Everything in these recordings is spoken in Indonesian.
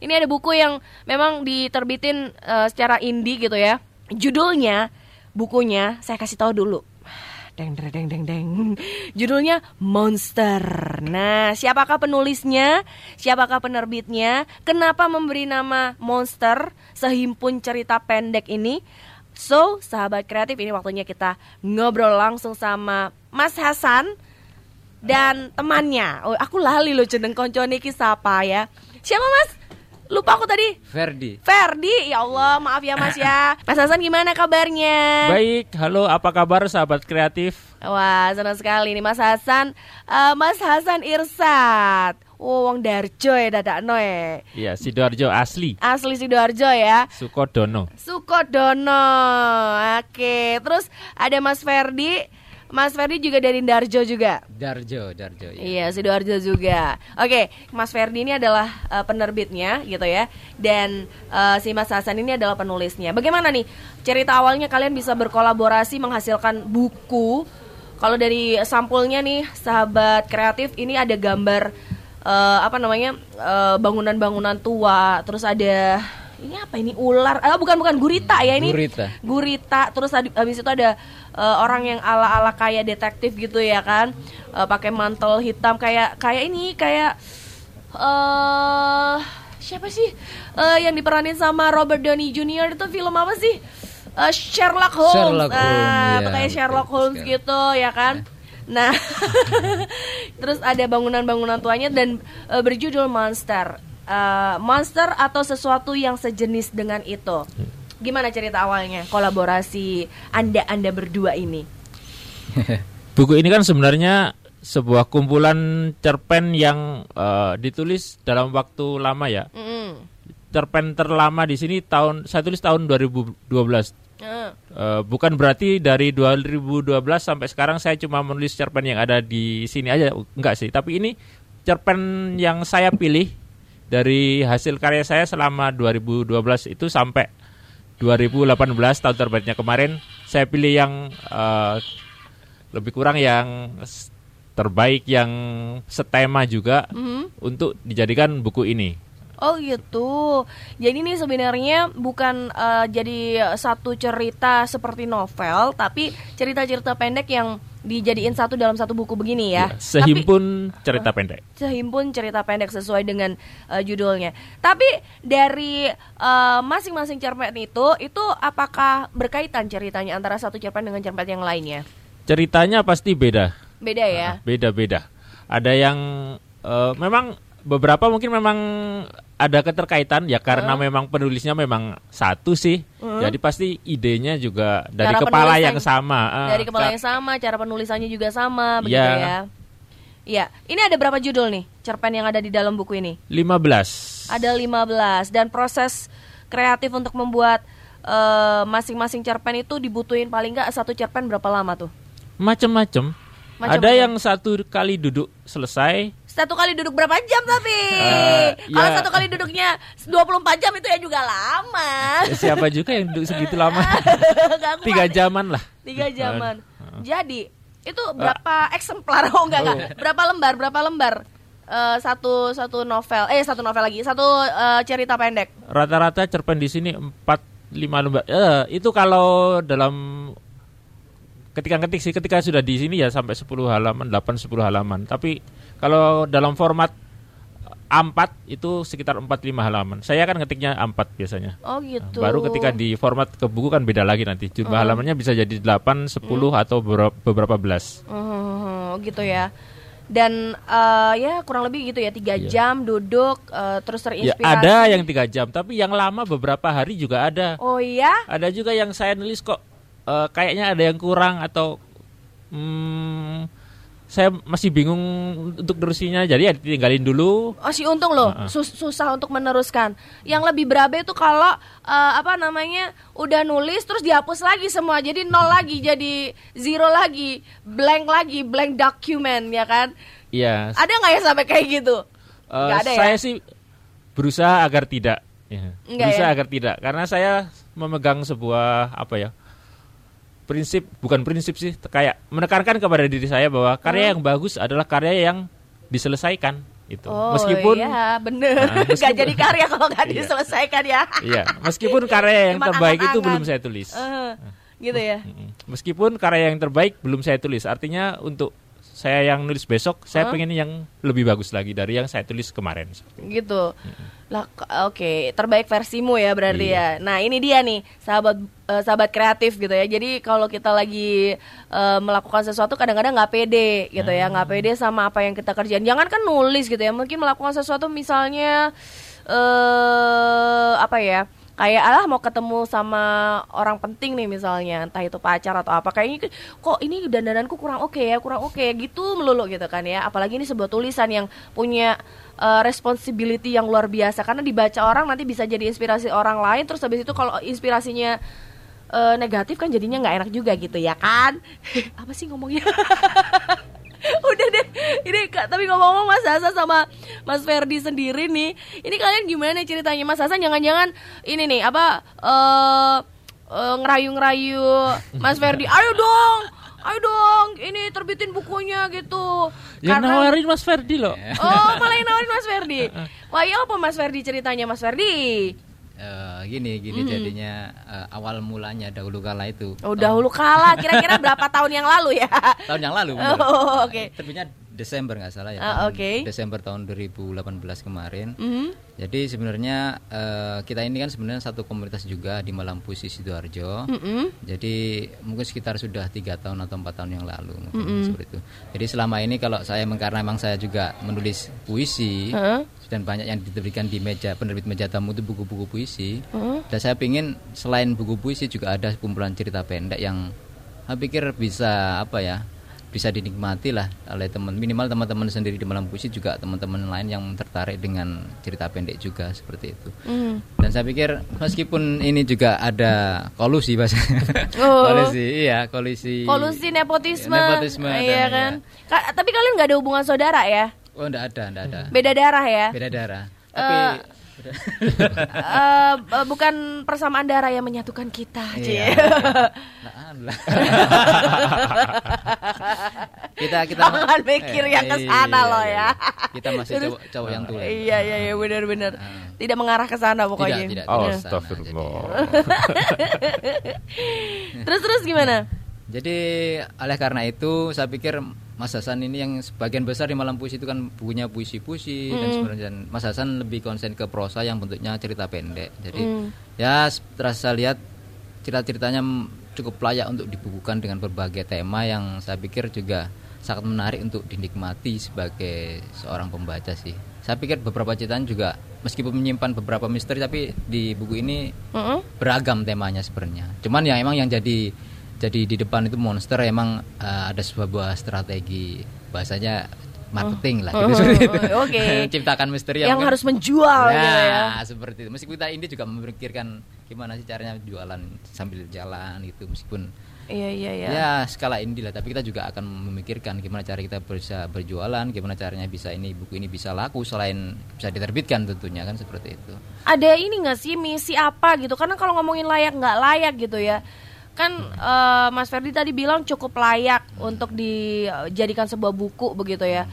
Ini ada buku yang memang diterbitin eh, secara indie gitu ya. Judulnya, bukunya saya kasih tahu dulu. Deng deng deng deng. Judulnya Monster. Nah, siapakah penulisnya? Siapakah penerbitnya? Kenapa memberi nama Monster sehimpun cerita pendek ini? So, sahabat kreatif ini waktunya kita ngobrol langsung sama Mas Hasan dan temannya. Oh, aku lali loh jeneng konco niki siapa ya? Siapa Mas? Lupa aku tadi. Ferdi. Ferdi, ya Allah, maaf ya Mas ya. Mas Hasan gimana kabarnya? Baik, halo apa kabar sahabat kreatif? Wah, senang sekali nih Mas Hasan. Eh, Mas Hasan Irsat. Oh, wong Darjo ya dadakno ya. Iya, Sidoarjo asli. Asli Sidoarjo ya. Sukodono. Sukodono. Oke, terus ada Mas Ferdi. Mas Ferdi juga dari Darjo juga. Darjo, Darjo. Iya, Sidoarjo juga. Oke, Mas Ferdi ini adalah uh, penerbitnya gitu ya. Dan uh, si Mas Hasan ini adalah penulisnya. Bagaimana nih cerita awalnya kalian bisa berkolaborasi menghasilkan buku? Kalau dari sampulnya nih, sahabat kreatif ini ada gambar uh, apa namanya? uh, bangunan-bangunan tua, terus ada ini apa ini ular? Ah bukan bukan gurita ya ini. Gurita. Gurita. Terus habis itu ada uh, orang yang ala-ala kayak detektif gitu ya kan. Uh, pakai mantel hitam kayak kayak ini kayak eh siapa sih? Eh, yang diperanin sama Robert Downey Jr. itu film apa sih? Eh, Sherlock Holmes. Sherlock Holmes, Ah, ya, kayak betul Sherlock Holmes sekali. gitu ya kan. Nah, terus ada bangunan-bangunan tuanya dan berjudul Monster. Eh, monster atau sesuatu yang sejenis dengan itu. Gimana cerita awalnya kolaborasi anda anda berdua ini? Buku ini kan sebenarnya sebuah kumpulan cerpen yang eh, ditulis dalam waktu lama ya. Mm-mm. Cerpen terlama di sini tahun saya tulis tahun 2012. Eh, Eh, bukan berarti dari 2012 sampai sekarang saya cuma menulis cerpen yang ada di sini aja enggak sih tapi ini cerpen yang saya pilih dari hasil karya saya selama 2012 itu sampai 2018 tahun terbitnya kemarin saya pilih yang eh, lebih kurang yang terbaik yang setema juga mhm. untuk dijadikan buku ini Oh gitu. Jadi ini sebenarnya bukan eh, jadi satu cerita seperti novel, tapi cerita-cerita pendek yang dijadiin satu dalam satu buku begini ya. Ya, sehimpun cerita pendek sehimpun cerita pendek sesuai dengan eh, judulnya. Tapi dari eh, masing-masing cerpen itu, itu apakah berkaitan ceritanya antara satu cerpen dengan cerpen yang lainnya? ceritanya pasti beda Beda ya. beda-beda. Ada yang eh, memang beberapa mungkin memang ada keterkaitan ya karena memang penulisnya memang satu sih. Jadi pasti idenya juga dari Cara kepala yang sama. Eh, Dari kepala yang sama, cara penulisannya juga sama, begitu Ya. ya. Iya, ini ada berapa judul nih cerpen yang ada di dalam buku ini? 15. Ada 15 dan proses kreatif untuk membuat eh, masing-masing cerpen itu dibutuhin paling nggak satu cerpen berapa lama tuh? Macem-macem. Ada yang satu kali duduk selesai. Satu kali duduk berapa jam tapi? Eh, Kalau ya. satu kali duduknya 24 jam itu ya juga lama. Eh, Siapa juga yang duduk segitu lama? Tiga ya. jaman lah. Tiga jaman. Jadi itu berapa eksemplar? Oh enggak enggak. Berapa lembar? Berapa lembar? Eh, satu satu novel. Eh satu novel lagi. Satu eh, cerita pendek. Rata-rata cerpen di sini 4 5 lembar. Eh, itu kalau dalam ketika ngetik sih ketika sudah di sini ya sampai 10 halaman, 8 10 halaman. Tapi kalau dalam format A4 itu sekitar 4 5 halaman. Saya kan ngetiknya A4 biasanya. Oh gitu. Baru ketika di format ke buku kan beda lagi nanti. Jumlah halamannya bisa jadi 8, 10 atau beberapa, belas. Oh gitu ya. Dan eh, ya kurang lebih gitu ya tiga Iya. jam duduk eh, terus Ya, terinspirasi. ada yang tiga jam, tapi yang lama beberapa hari juga ada. Oh iya. Ada juga yang saya nulis kok eh, kayaknya ada yang kurang atau hmm, saya masih bingung untuk nerusinya. Jadi ya ditinggalin dulu. Oh si untung loh, Heeh. sus- susah untuk meneruskan. Yang lebih berabe itu kalau eh, apa namanya udah nulis terus dihapus lagi semua, jadi nol lagi, jadi zero lagi, blank lagi, blank document ya kan? Iya. Ada nggak ya sampai kayak gitu? eh, Nggak ada ya? saya sih berusaha agar tidak. Ya. Enggak berusaha ya? agar tidak, karena saya memegang sebuah apa ya? Prinsip bukan prinsip sih kayak menekankan kepada diri saya bahwa karya yang bagus adalah karya yang diselesaikan itu. Oh, meskipun iya, bener. Nah, meskipun- jadi karya kalau nggak Iya. diselesaikan ya. iya, meskipun karya yang Cuman terbaik itu angan-angan. belum saya tulis. Eh, gitu ya. Meskipun karya yang terbaik belum saya tulis, artinya untuk saya yang nulis besok, saya pengen yang lebih bagus lagi dari yang saya tulis kemarin. gitu. Lah k- oke, terbaik versimu ya berarti Iya. ya. Nah, ini dia nih, sahabat eh, sahabat kreatif gitu ya. Jadi kalau kita lagi eh, melakukan sesuatu kadang-kadang nggak pede gitu ya, nggak pede sama apa yang kita kerjain. Jangan kan nulis gitu ya. Mungkin melakukan sesuatu misalnya eh apa ya? Kayak alah mau ketemu sama orang penting nih misalnya, entah itu pacar atau apa. Kayaknya kok ini dandananku kurang oke ya, kurang oke gitu melulu gitu kan ya. Apalagi ini sebuah tulisan yang punya uh, responsibility yang luar biasa karena dibaca orang nanti bisa jadi inspirasi orang lain terus habis itu kalau inspirasinya uh, negatif kan jadinya nggak enak juga gitu ya kan apa sih ngomongnya udah deh ini kak tapi ngomong-ngomong Mas Hasan sama Mas Ferdi sendiri nih ini kalian gimana nih ceritanya Mas Hasan jangan-jangan ini nih apa eh eh, ngerayu-ngerayu Mas Ferdi ayo dong ayo dong ini terbitin bukunya gitu Yang Karena- nawarin Mas Ferdi loh. Oh, malah yang nawarin Mas Ferdi. Wah, iya apa Mas Ferdi ceritanya Mas Ferdi? Eh, gini gini jadinya eh, awal mulanya dahulu kala itu Oh, dahulu kala, kira-kira berapa tahun yang lalu ya? tahun yang lalu. Oh, oke. terbitnya Desember nggak salah ya Ah, tahun- oke. Desember tahun 2018 kemarin Mhm. jadi sebenarnya eh, kita ini kan sebenarnya satu komunitas juga di Malam Puisi sidoarjo Mhm. jadi mungkin sekitar sudah tiga tahun atau empat tahun yang lalu mungkin seperti itu jadi selama ini kalau saya karena memang saya juga menulis puisi Heeh. dan banyak yang diterbitkan di meja penerbit meja tamu itu buku-buku puisi Heeh. dan saya pingin selain buku puisi juga ada kumpulan cerita pendek yang saya pikir bisa apa ya bisa dinikmati lah oleh teman minimal teman-teman sendiri di malam puisi juga teman-teman lain yang tertarik dengan cerita pendek juga seperti itu Mhm. dan saya pikir meskipun ini juga ada kolusi bahasanya Oh. kolusi iya kolusi Kolusi nepotisme. Nepotisme ada, Iya kan? Ka- tapi kalian nggak ada hubungan saudara ya? oh enggak ada enggak ada Beda darah ya? beda darah tapi Eh, eh, bukan persamaan darah yang menyatukan kita. Cie. Iya. Kita kita Jangan mikir yang ke sana Iya, loh iya, ya. iya. Kita masih Terus- cowok, cowok yang tua. Iya iya iya benar-benar. Ah. Tidak mengarah ke sana pokoknya. Tidak, tidak, Oh, tidak. ke sana, Astagfirullah. Terus terus gimana? Jadi oleh karena itu saya pikir Mas Hasan ini yang sebagian besar di malam puisi itu kan punya puisi-puisi dan sebenarnya Mas Hasan lebih konsen ke prosa yang bentuknya cerita pendek. Jadi ya setelah saya lihat cerita-ceritanya cukup layak untuk dibukukan dengan berbagai tema yang saya pikir juga sangat menarik untuk dinikmati sebagai seorang pembaca sih. Saya pikir beberapa ceritanya juga meskipun menyimpan beberapa misteri tapi di buku ini Heeh. beragam temanya sebenarnya. Cuman yang emang yang jadi jadi di depan itu monster emang eh, ada sebuah strategi bahasanya marketing lah gitu Oh, seperti itu. oh, oke. Ciptakan misteri Yang mungkin- harus menjual ya, gitu ya. seperti itu. Meskipun kita ini juga memikirkan gimana sih caranya jualan sambil jalan gitu meskipun Iya iya iya. ya skala indie lah tapi kita juga akan memikirkan gimana cara kita bisa berjualan gimana caranya bisa ini buku ini bisa laku selain bisa diterbitkan tentunya kan seperti itu Ada ini nggak sih misi apa gitu? Karena kalau ngomongin layak nggak layak gitu ya. Kan eh, Mas Ferdi tadi bilang cukup layak untuk dijadikan sebuah buku begitu ya.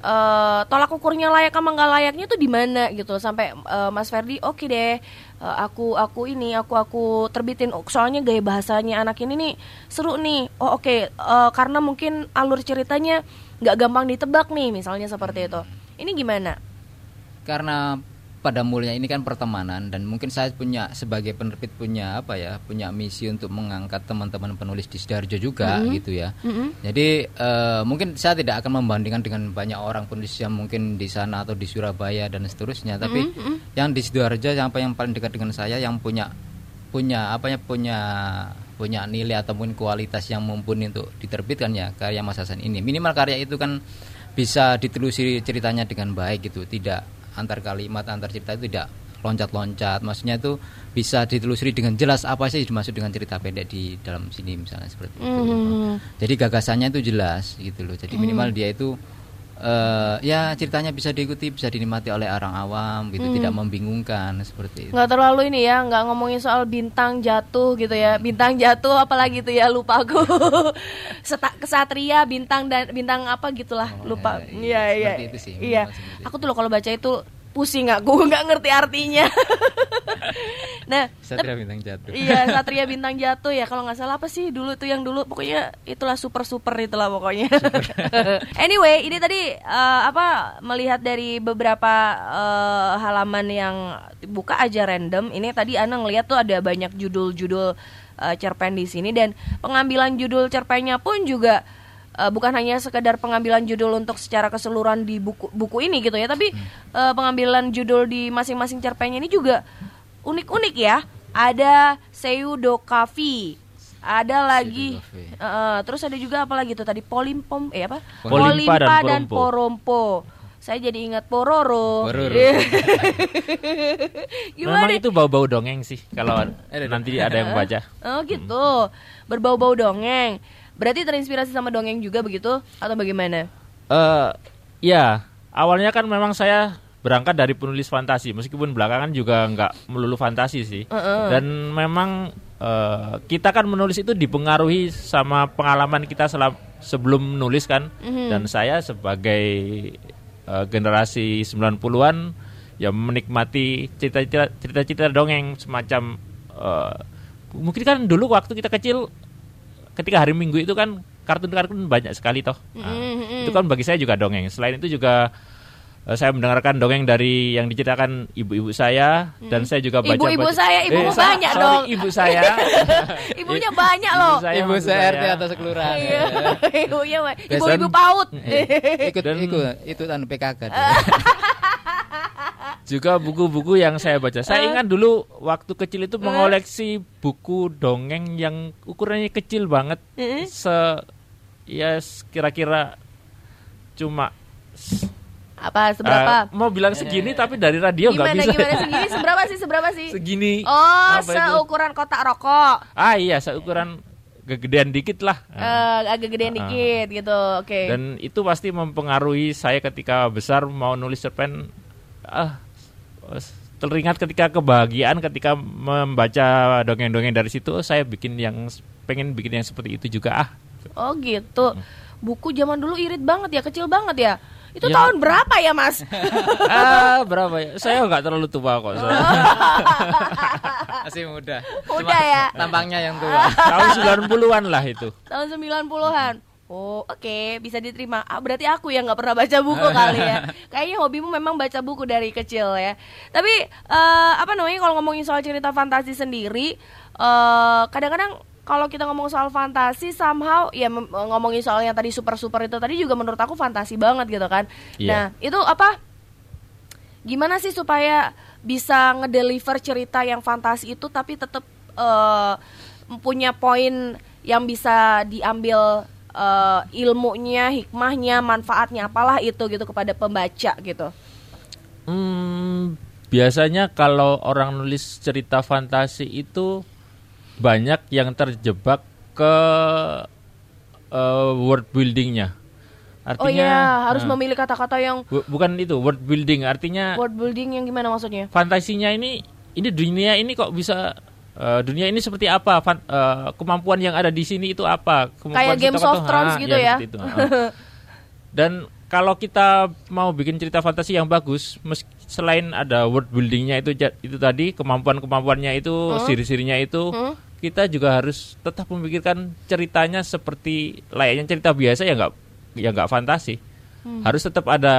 Eh, tolak ukurnya layak sama nggak layaknya tuh di mana gitu. Sampai eh, Mas Ferdi oke deh eh, aku aku ini aku aku terbitin. Oh, soalnya gaya bahasanya anak ini nih seru nih. Oh oke eh, karena mungkin alur ceritanya nggak gampang ditebak nih misalnya seperti itu. Ini gimana? Karena pada mulanya ini kan pertemanan dan mungkin saya punya sebagai penerbit punya apa ya punya misi untuk mengangkat teman-teman penulis di sidoarjo juga gitu ya. Jadi eh, mungkin saya tidak akan membandingkan dengan banyak orang penulis yang mungkin di sana atau di Surabaya dan seterusnya tapi yang di sidoarjo yang apa yang paling dekat dengan saya yang punya punya apa ya punya punya nilai ataupun kualitas yang mumpuni untuk diterbitkan ya karya Mas Hasan ini. Minimal karya itu kan bisa ditelusuri ceritanya dengan baik gitu tidak antar kalimat antar cerita itu tidak loncat-loncat. Maksudnya itu bisa ditelusuri dengan jelas apa sih dimaksud dengan cerita pendek di dalam sini misalnya seperti itu. Hmm. jadi gagasannya itu jelas gitu loh. Jadi minimal dia itu eh, ya ceritanya bisa diikuti, bisa dinikmati oleh orang awam gitu, tidak membingungkan seperti itu. nggak terlalu ini ya nggak ngomongin soal bintang jatuh gitu ya. Bintang jatuh apalagi itu ya lupa aku. Seta- kesatria bintang dan bintang apa gitulah Oh, lupa. ya, iya iya, iya. seperti itu sih, iya. aku tuh loh kalau baca itu pusing aku nggak ngerti artinya nah Satria bintang jatuh. Iya, Satria Bintang Jatuh ya kalau nggak salah apa sih dulu tuh yang dulu pokoknya itulah super super itulah pokoknya. anyway, ini tadi eh, apa melihat dari beberapa eh, halaman yang buka aja random. Ini tadi Ana ngeliat tuh ada banyak judul-judul eh, cerpen di sini dan pengambilan judul cerpennya pun juga eh, bukan hanya sekedar pengambilan judul untuk secara keseluruhan di buku buku ini gitu ya, tapi eh, pengambilan judul di masing-masing cerpennya ini juga unik-unik ya. Ada Seudokavi, ada lagi, eh, terus ada juga apa lagi tuh tadi Polimpom, eh apa? Polimpa dan dan Porompo. Porompo. Saya jadi ingat Pororo. Pororo. Gimana? Memang itu bau-bau dongeng sih kalau nanti ada yang baca. Oh gitu, berbau-bau dongeng. Berarti terinspirasi sama dongeng juga begitu atau bagaimana? Eh ya, awalnya kan memang saya berangkat dari penulis fantasi, meskipun belakangan juga nggak melulu fantasi sih. Dan memang eh, kita kan menulis itu dipengaruhi sama pengalaman kita selam, sebelum menulis kan. Dan saya sebagai eh, generasi 90-an ya menikmati cerita-cerita cerita-cerita dongeng semacam eh, mungkin kan dulu waktu kita kecil ketika hari Minggu itu kan kartun-kartun banyak sekali toh. Nah, Itu kan bagi saya juga dongeng. Selain itu juga eh, saya mendengarkan dongeng dari yang diceritakan ibu-ibu saya dan saya juga baca Ibu-ibu baca- saya, ibumu sa- banyak sorry, dong. Ibu saya. Ibunya banyak loh. Ibu saya, Ibu saya RT saya. atau sekelurahan. Iya, ibunya ibu-ibu paut. ikut Dan- ikut itu anu PKK. juga buku-buku yang saya baca. Saya ingat dulu waktu kecil itu mengoleksi buku dongeng yang ukurannya kecil banget. Se ya kira-kira cuma Apa seberapa? eh, mau bilang segini tapi dari radio nggak gimana bisa. gimana segini seberapa sih seberapa sih? segini. Oh, Apa itu? seukuran kotak rokok. Ah iya, seukuran kegedean dikit lah. Eh, agak gedean Ah. dikit gitu. Oke. Dan itu pasti mempengaruhi saya ketika besar mau nulis cerpen. Ah, teringat ketika kebahagiaan ketika membaca dongeng-dongeng dari situ saya bikin yang pengen bikin yang seperti itu juga ah Oh gitu. Buku zaman dulu irit banget ya, kecil banget ya. Itu Ya. tahun berapa ya, Mas? ah berapa ya saya nggak terlalu tua kok saya. Masih muda. Udah ya. Tampangnya yang tua. tahun 90-an lah itu Tahun 90-an. Oh, oke, bisa diterima. Ah, berarti aku yang nggak pernah baca buku kali ya. Kayaknya hobimu memang baca buku dari kecil ya. Tapi eh, apa namanya kalau ngomongin soal cerita fantasi sendiri, eh, kadang-kadang kalau kita ngomong soal fantasi somehow ya ngomongin soal yang tadi super-super itu tadi juga menurut aku fantasi banget gitu kan. Iya. Nah, itu apa? Gimana sih supaya bisa ngedeliver cerita yang fantasi itu tapi tetap eh, punya poin yang bisa diambil eh, ilmunya, hikmahnya, manfaatnya apalah itu gitu kepada pembaca gitu. Hmm, biasanya kalau orang nulis cerita fantasi itu banyak yang terjebak ke eh, word buildingnya. Artinya oh iya, harus nah, memilih kata-kata yang bu- bukan itu word building. Artinya word building yang gimana maksudnya? fantasinya ini ini dunia ini kok bisa eh, dunia ini seperti apa? Fan- eh, kemampuan yang ada di sini itu apa? Kemampuan Kayak si Games of. Thrones Ah, gitu ya. seperti itu. Ah. Dan kalau kita mau bikin cerita fantasi yang bagus, mes- selain ada world buildingnya itu itu tadi kemampuan-kemampuannya itu, ciri-cirinya itu, Hmm? kita juga harus tetap memikirkan ceritanya seperti layaknya cerita biasa ya nggak ya nggak fantasi. Hmm. Harus tetap ada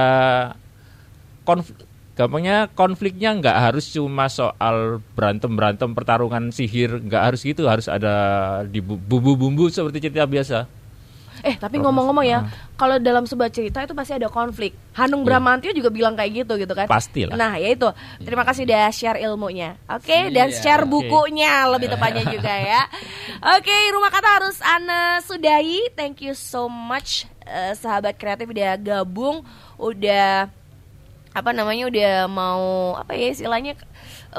konflik. Gampangnya konfliknya nggak harus cuma soal berantem berantem pertarungan sihir nggak harus gitu harus ada di bu- bumbu-bumbu seperti cerita biasa. Eh, tapi ngomong-ngomong ya, kalau dalam sebuah cerita itu pasti ada konflik. Hanung Iya. Bramantio juga bilang kayak gitu gitu kan. Pastilah. Nah, ya itu. Terima kasih udah share ilmunya. Oke, dan Iya, share oke. bukunya lebih tepatnya juga ya. Oke, rumah kata harus Ana sudahi. Thank you so much eh, sahabat kreatif udah gabung, udah apa namanya udah mau apa ya istilahnya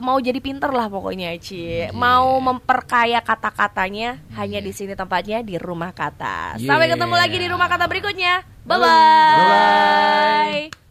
mau jadi pinter lah pokoknya Ci. Mau memperkaya kata-katanya hanya di sini tempatnya di rumah kata. Sampai Yeah. ketemu lagi di rumah kata berikutnya. Bye bye.